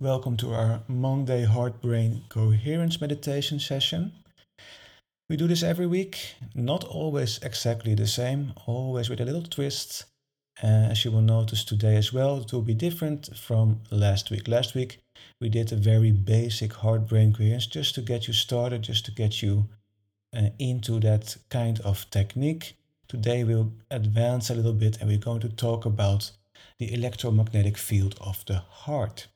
Welcome to our Monday Heart Brain Coherence Meditation session. We do this every week, not always exactly the same, always with a little twist. Uh, as you will notice today as well, it will be different from last week. Last week we did a very basic heart brain coherence just to get you started, just to get you uh, into that kind of technique. Today we'll advance a little bit and we're going to talk about the electromagnetic field of the heart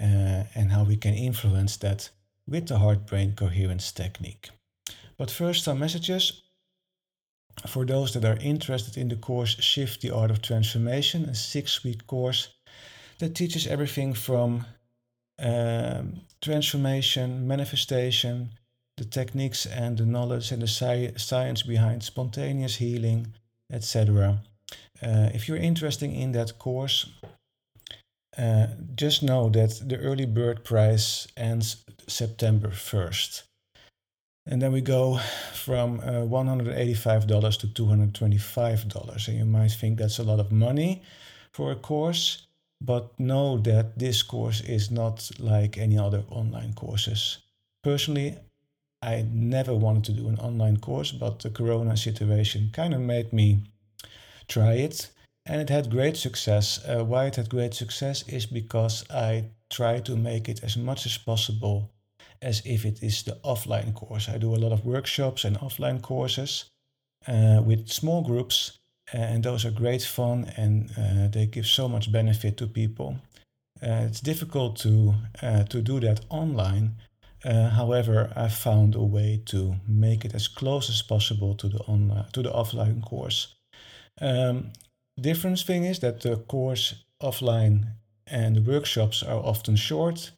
uh, and how we can influence that with the heart brain coherence technique. But first, some messages. For those that are interested in the course Shift the Art of Transformation, a six week course that teaches everything from um, transformation, manifestation, the techniques and the knowledge and the sci- science behind spontaneous healing, etc. Uh, if you're interested in that course, uh, just know that the early bird price ends September 1st. And then we go from uh, $185 to $225. And you might think that's a lot of money for a course, but know that this course is not like any other online courses. Personally, I never wanted to do an online course, but the corona situation kind of made me try it. And it had great success. Uh, why it had great success is because I try to make it as much as possible as if it is the offline course. I do a lot of workshops and offline courses uh, with small groups, and those are great fun and uh, they give so much benefit to people. Uh, it's difficult to uh, to do that online. Uh, however, I found a way to make it as close as possible to the online to the offline course. Um, difference thing is that the course offline and the workshops are often short,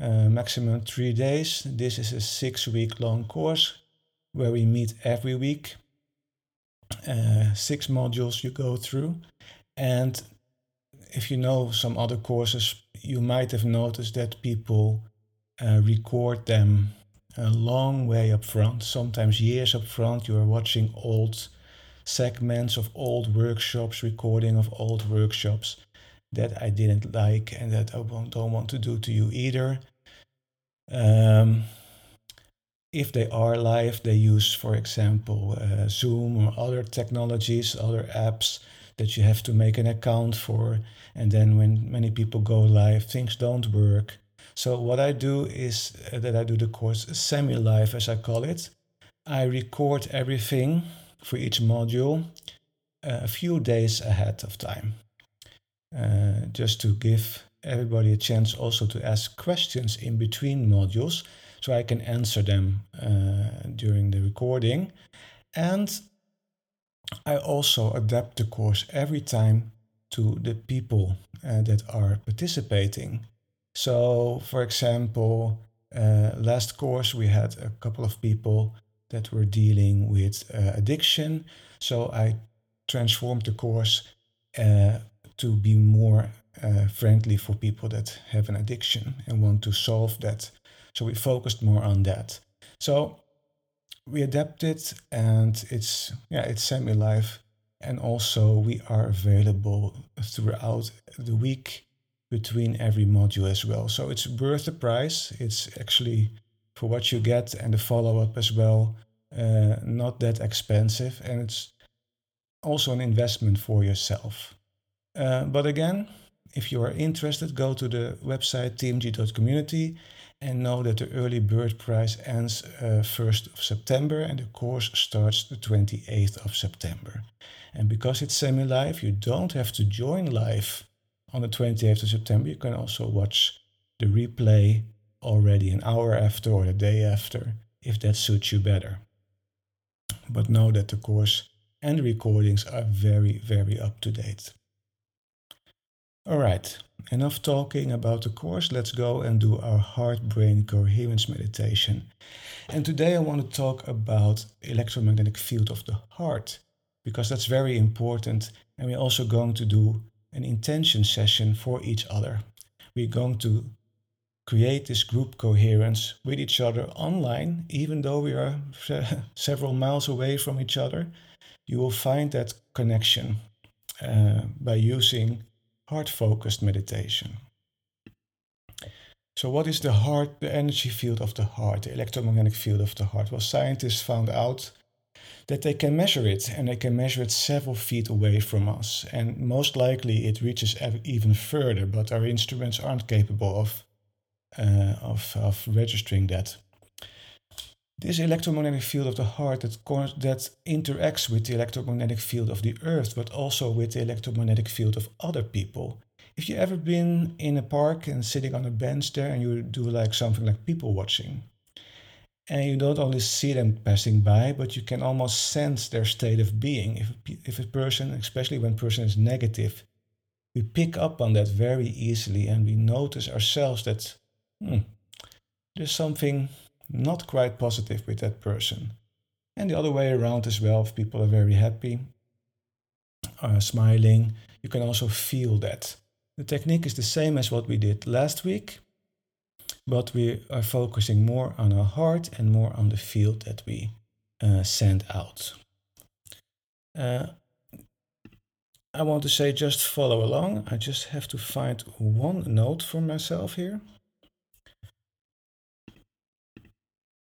uh, maximum three days. This is a six week long course where we meet every week. Uh, six modules you go through. And if you know some other courses, you might have noticed that people uh, record them a long way up front, sometimes years up front. You are watching old segments of old workshops, recording of old workshops that I didn't like and that I don't want to do to you either. Um, if they are live, they use, for example, uh, Zoom or other technologies, other apps that you have to make an account for. And then when many people go live, things don't work. So, what I do is uh, that I do the course semi live, as I call it. I record everything for each module uh, a few days ahead of time, uh, just to give everybody a chance also to ask questions in between modules so I can answer them uh, during the recording. And I also adapt the course every time to the people uh, that are participating. So, for example, uh, last course we had a couple of people that were dealing with uh, addiction. So I transformed the course uh, to be more uh, friendly for people that have an addiction and want to solve that. So we focused more on that. So we adapted and it's yeah it's semi-live and also we are available throughout the week between every module as well. So it's worth the price. It's actually for what you get and the follow-up as well. Uh, not that expensive and it's also an investment for yourself. Uh, but again, if you are interested, go to the website tmg.community and know that the early bird price ends uh, 1st of September and the course starts the 28th of September. And because it's semi live, you don't have to join live on the 28th of September. You can also watch the replay already an hour after or the day after if that suits you better. But know that the course and the recordings are very, very up to date. All right, enough talking about the course. Let's go and do our heart brain coherence meditation. And today I want to talk about electromagnetic field of the heart because that's very important and we're also going to do an intention session for each other. We're going to create this group coherence with each other online even though we are several miles away from each other. You will find that connection uh, by using heart focused meditation. So, what is the heart, the energy field of the heart, the electromagnetic field of the heart? Well, scientists found out that they can measure it and they can measure it several feet away from us. And most likely it reaches even further, but our instruments aren't capable of, Uh, of, of registering that. This electromagnetic field of the heart that, that interacts with the electromagnetic field of the earth, but also with the electromagnetic field of other people. If you ever been in a park and sitting on a bench there and you do like something like people watching, and you don't only see them passing by, but you can almost sense their state of being. If, if a person, especially when person is negative, we pick up on that very easily and we notice ourselves that hmm, there's something not quite positive with that person. And the other way around as well, if people are very happy, are smiling, you can also feel that. The technique is the same as what we did last week, but we are focusing more on our heart and more on the field that we uh, send out. Uh, I want to say just follow along. I just have to find one note for myself here.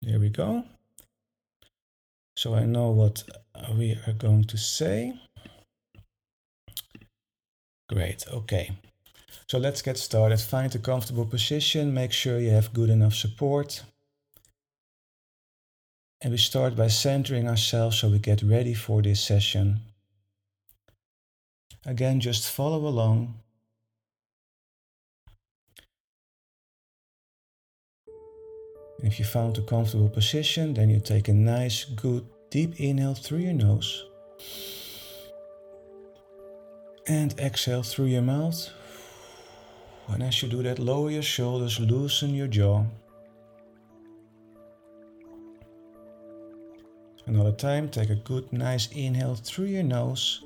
There we go. So I know what we are going to say. Great, okay. So let's get started. Find a comfortable position, make sure you have good enough support. And we start by centering ourselves so we get ready for this session. Again, just follow along. If you found a comfortable position, then you take a nice, good, deep inhale through your nose. And exhale through your mouth. And as you do that, lower your shoulders, loosen your jaw. Another time, take a good, nice inhale through your nose.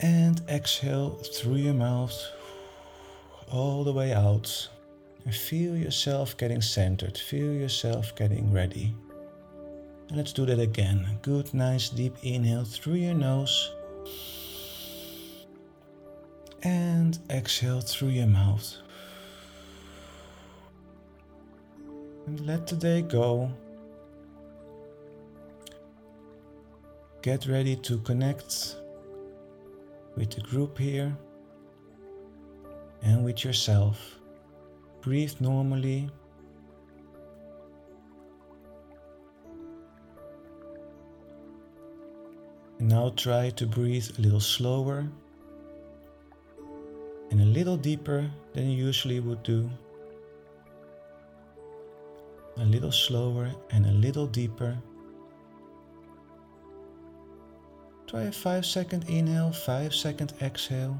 And exhale through your mouth all the way out. And feel yourself getting centered, feel yourself getting ready. And let's do that again. Good, nice, deep inhale through your nose and exhale through your mouth. And let the day go. Get ready to connect with the group here and with yourself. Breathe normally. And now try to breathe a little slower and a little deeper than you usually would do. A little slower and a little deeper. Try a 5 second inhale, 5 second exhale.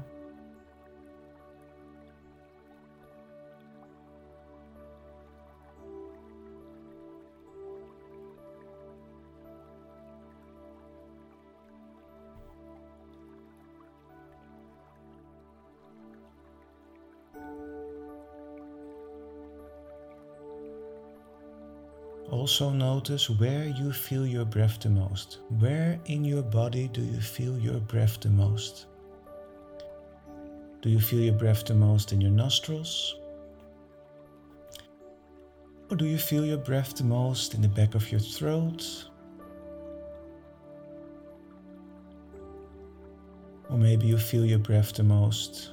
Also notice where you feel your breath the most. Where in your body do you feel your breath the most? Do you feel your breath the most in your nostrils? Or do you feel your breath the most in the back of your throat? Or maybe you feel your breath the most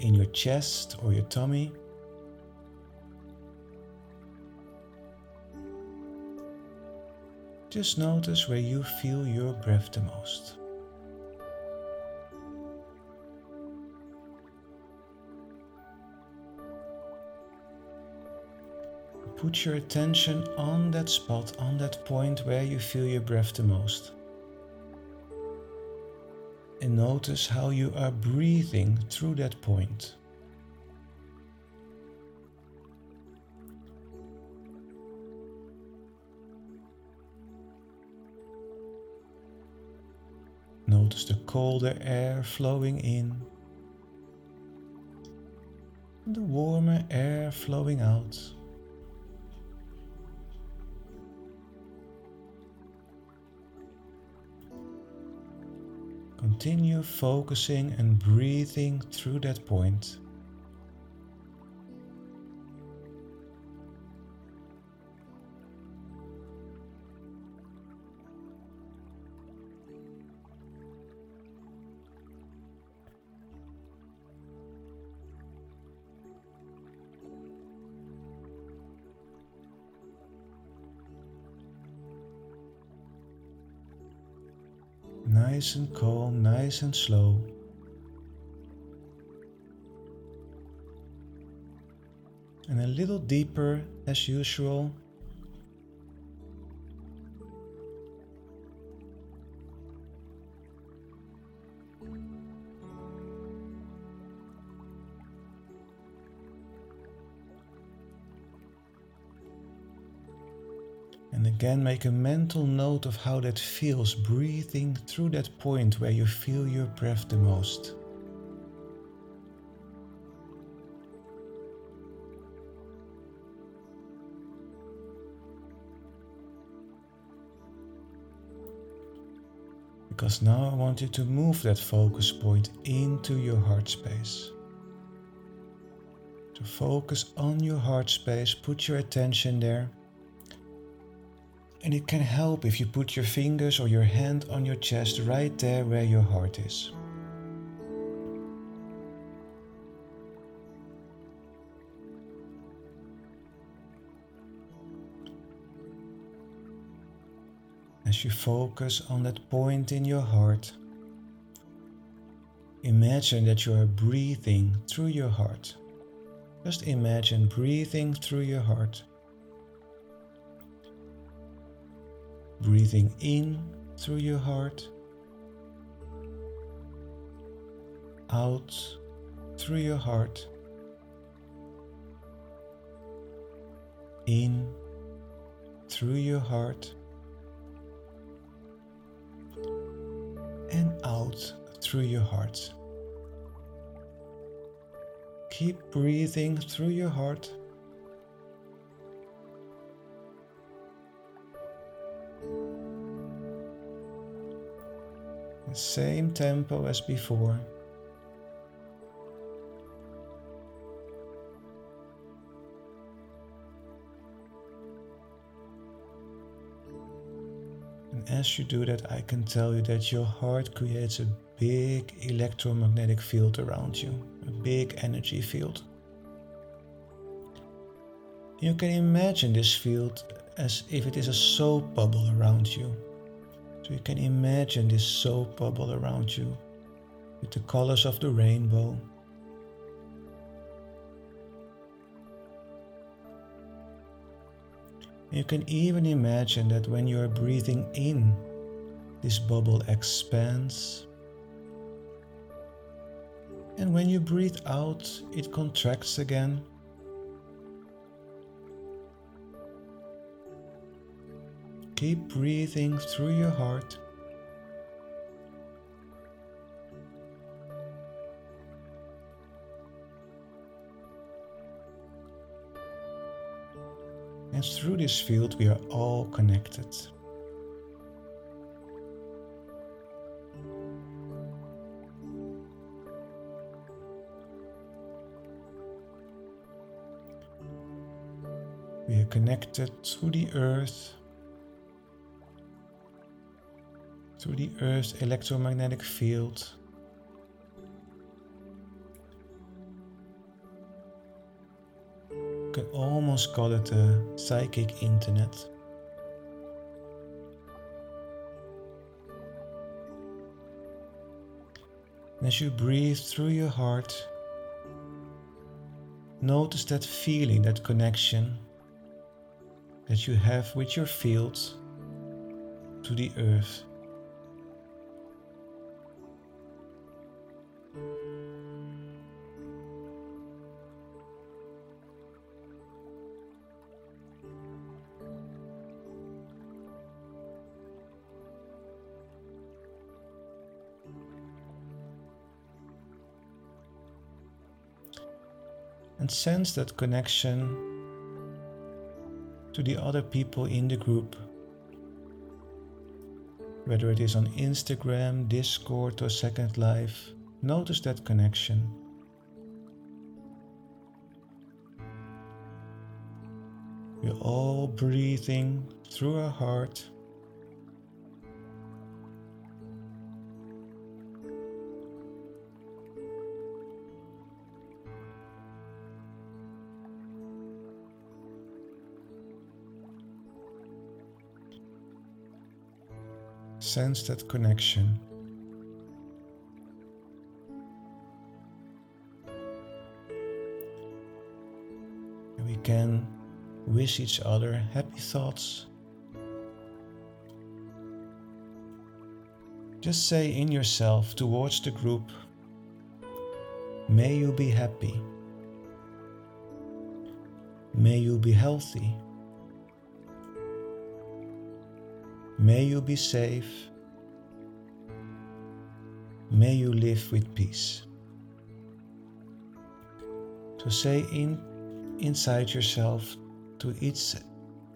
in your chest or your tummy? Just notice where you feel your breath the most. Put your attention on that spot, on that point where you feel your breath the most. And notice how you are breathing through that point. Notice the colder air flowing in the warmer air flowing out. Continue focusing and breathing through that point. Nice and calm, nice and slow. And a little deeper as usual. Again, make a mental note of how that feels breathing through that point where you feel your breath the most. Because now I want you to move that focus point into your heart space. To focus on your heart space, put your attention there and it can help if you put your fingers or your hand on your chest right there where your heart is. As you focus on that point in your heart, imagine that you are breathing through your heart. Just imagine breathing through your heart. Breathing in through your heart, out through your heart, in through your heart, and out through your heart. Keep breathing through your heart. Same tempo as before. And as you do that, I can tell you that your heart creates a big electromagnetic field around you, a big energy field. You can imagine this field as if it is a soap bubble around you. So you can imagine this soap bubble around you with the colors of the rainbow. You can even imagine that when you are breathing in, this bubble expands. And when you breathe out, it contracts again. Keep breathing through your heart. And through this field, we are all connected. We are connected to the earth, through the Earth's electromagnetic field. You can almost call it a psychic internet. And as you breathe through your heart, notice that feeling, that connection that you have with your field to the earth. And sense that connection to the other people in the group. Whether it is on Instagram, Discord, or Second Life, notice that connection. We're all breathing through our heart. Sense that connection. We can wish each other happy thoughts. Just say in yourself towards the group, May you be happy. May you be healthy. May you be safe. May you live with peace. To say in inside yourself to each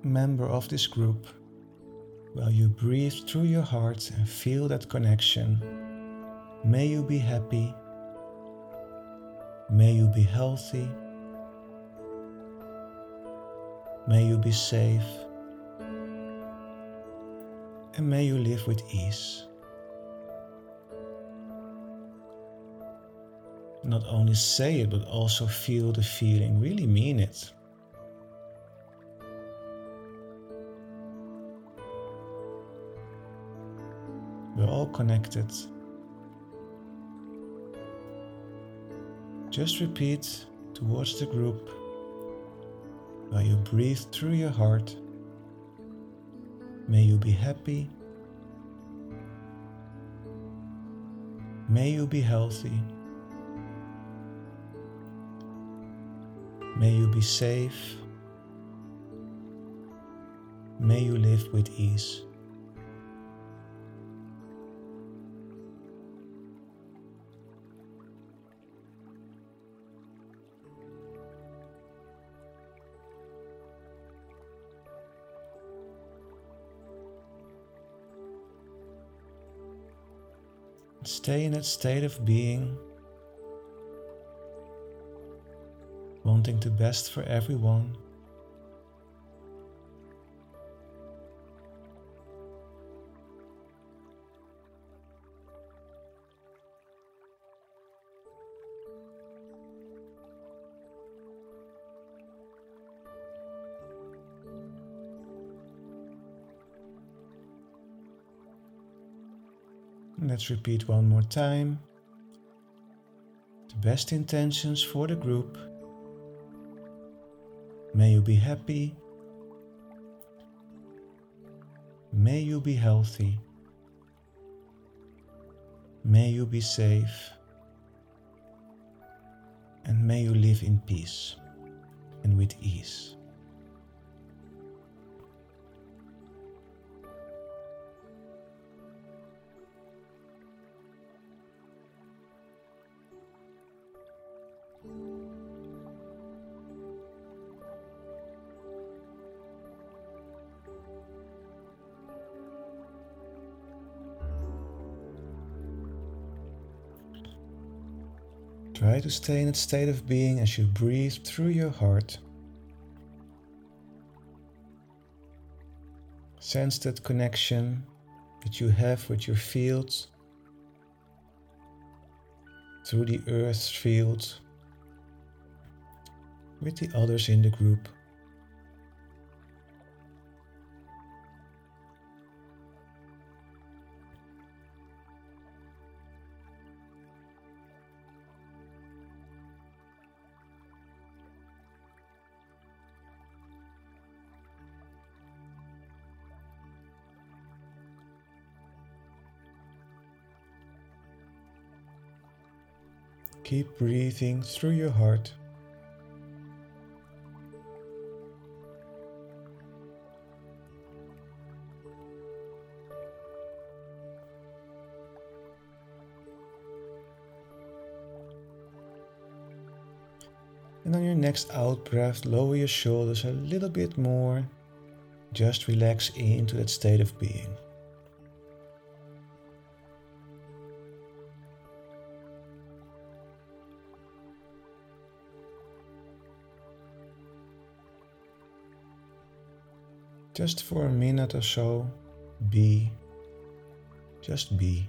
member of this group while you breathe through your heart and feel that connection. May you be happy. May you be healthy. May you be safe. And may you live with ease. Not only say it, but also feel the feeling. Really mean it. We're all connected. Just repeat towards the group while you breathe through your heart. May you be happy. May you be healthy. May you be safe. May you live with ease. Stay in that state of being, wanting the best for everyone. Let's repeat one more time. The best intentions for the group. May you be happy. May you be healthy. May you be safe. And may you live in peace and with ease. Try to stay in that state of being as you breathe through your heart. Sense that connection that you have with your field, through the earth's field, with the others in the group. Keep breathing through your heart. And on your next out breath, lower your shoulders a little bit more. Just relax into that state of being. Just for a minute or so, be. Just be.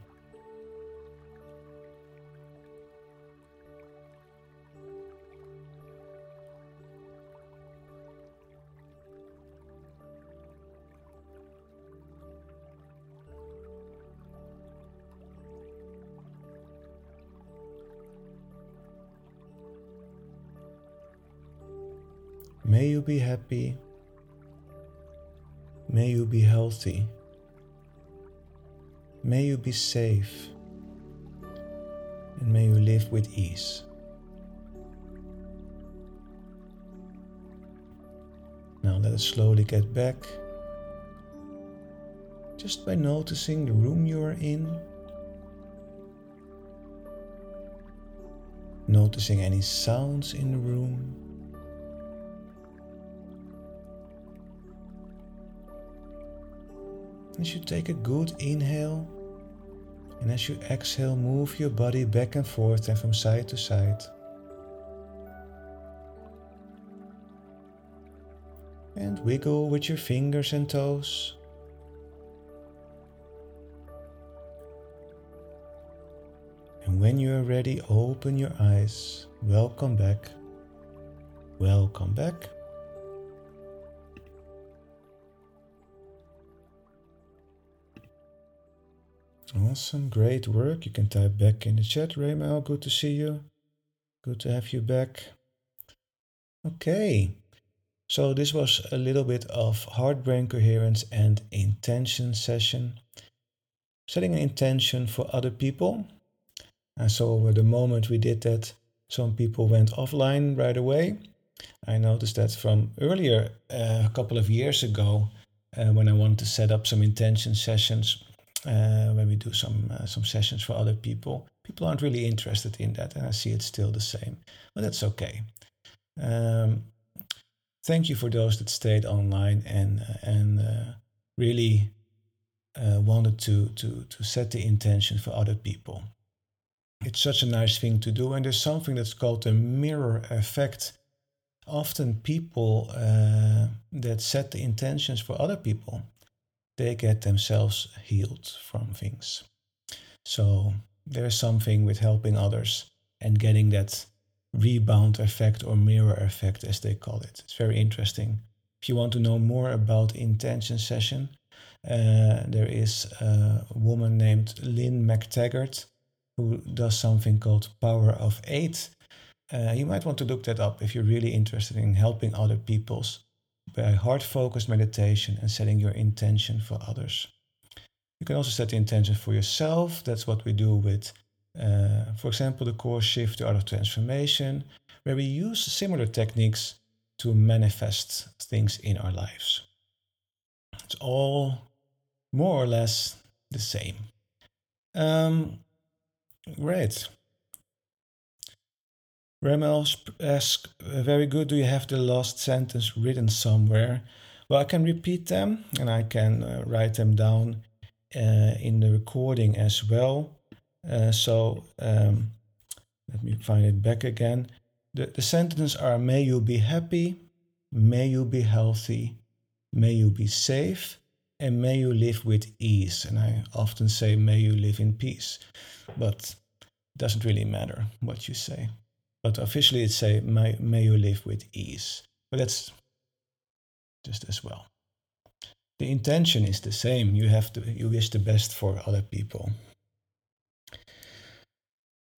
May you be happy. May you be healthy. May you be safe. And may you live with ease. Now let us slowly get back. Just by noticing the room you are in. Noticing any sounds in the room. As you take a good inhale, and as you exhale, move your body back and forth and from side to side. And wiggle with your fingers and toes. And when you are ready, open your eyes. Welcome back. Welcome back. Awesome, great work. You can type back in the chat, Raymel. Good to see you. Good to have you back. Okay, so this was a little bit of heart brain coherence and intention session. Setting an intention for other people. And so the moment we did that, some people went offline right away. I noticed that from earlier, uh, a couple of years ago, uh, when I wanted to set up some intention sessions uh, when we do some uh, some sessions for other people. People aren't really interested in that, and I see it's still the same. But that's okay. Um, thank you for those that stayed online and uh, and uh, really uh, wanted to to to set the intention for other people. It's such a nice thing to do, and there's something that's called the mirror effect. Often, people uh, that set the intentions for other people they get themselves healed from things. So there's something with helping others and getting that rebound effect or mirror effect, as they call it. It's very interesting. If you want to know more about intention session, uh, there is a woman named Lynne McTaggart who does something called Power of Eight. Uh, you might want to look that up if you're really interested in helping other people's by heart focused meditation and setting your intention for others. You can also set the intention for yourself. That's what we do with, uh, for example, the course Shift to Art of Transformation, where we use similar techniques to manifest things in our lives. It's all more or less the same. Um, great. Ramel asks, very good, do you have the last sentence written somewhere? Well, I can repeat them and I can uh, write them down uh, in the recording as well. Uh, so um, let me find it back again. The, the sentences are May you be happy, may you be healthy, may you be safe, and may you live with ease. And I often say, May you live in peace. But it doesn't really matter what you say. But officially it say, may, may you live with ease. But that's just as well. The intention is the same. You have to you wish the best for other people.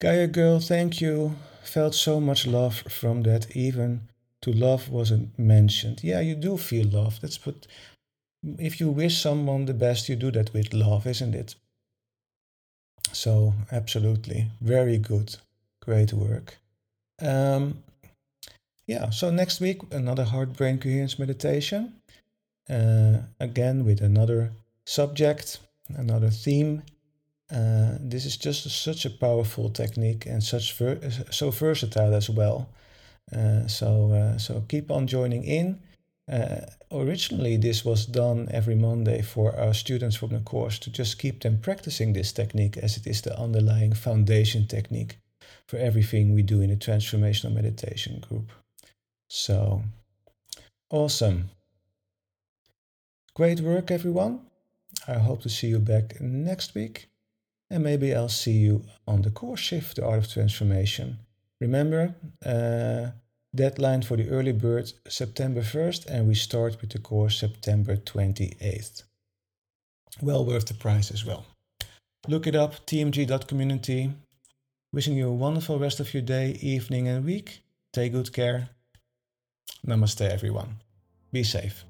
Gaia girl, thank you. Felt so much love from that even to love wasn't mentioned. Yeah, you do feel love. That's what if you wish someone the best, you do that with love, isn't it? So, absolutely. Very good. Great work. Um, yeah, so next week, another heart brain coherence meditation. Uh, again, with another subject, another theme. Uh, this is just such a powerful technique and such ver- so versatile as well. Uh, so uh, so keep on joining in. Uh, originally, this was done every Monday for our students from the course to just keep them practicing this technique as it is the underlying foundation technique for everything we do in the transformational meditation group. So awesome. Great work, everyone. I hope to see you back next week. And maybe I'll see you on the course shift, The Art of Transformation. Remember, uh, deadline for the early bird September 1st, and we start with the course September 28th. Well worth the price as well. Look it up, tmg.community. Wishing you a wonderful rest of your day, evening, and week. Take good care. Namaste, everyone. Be safe.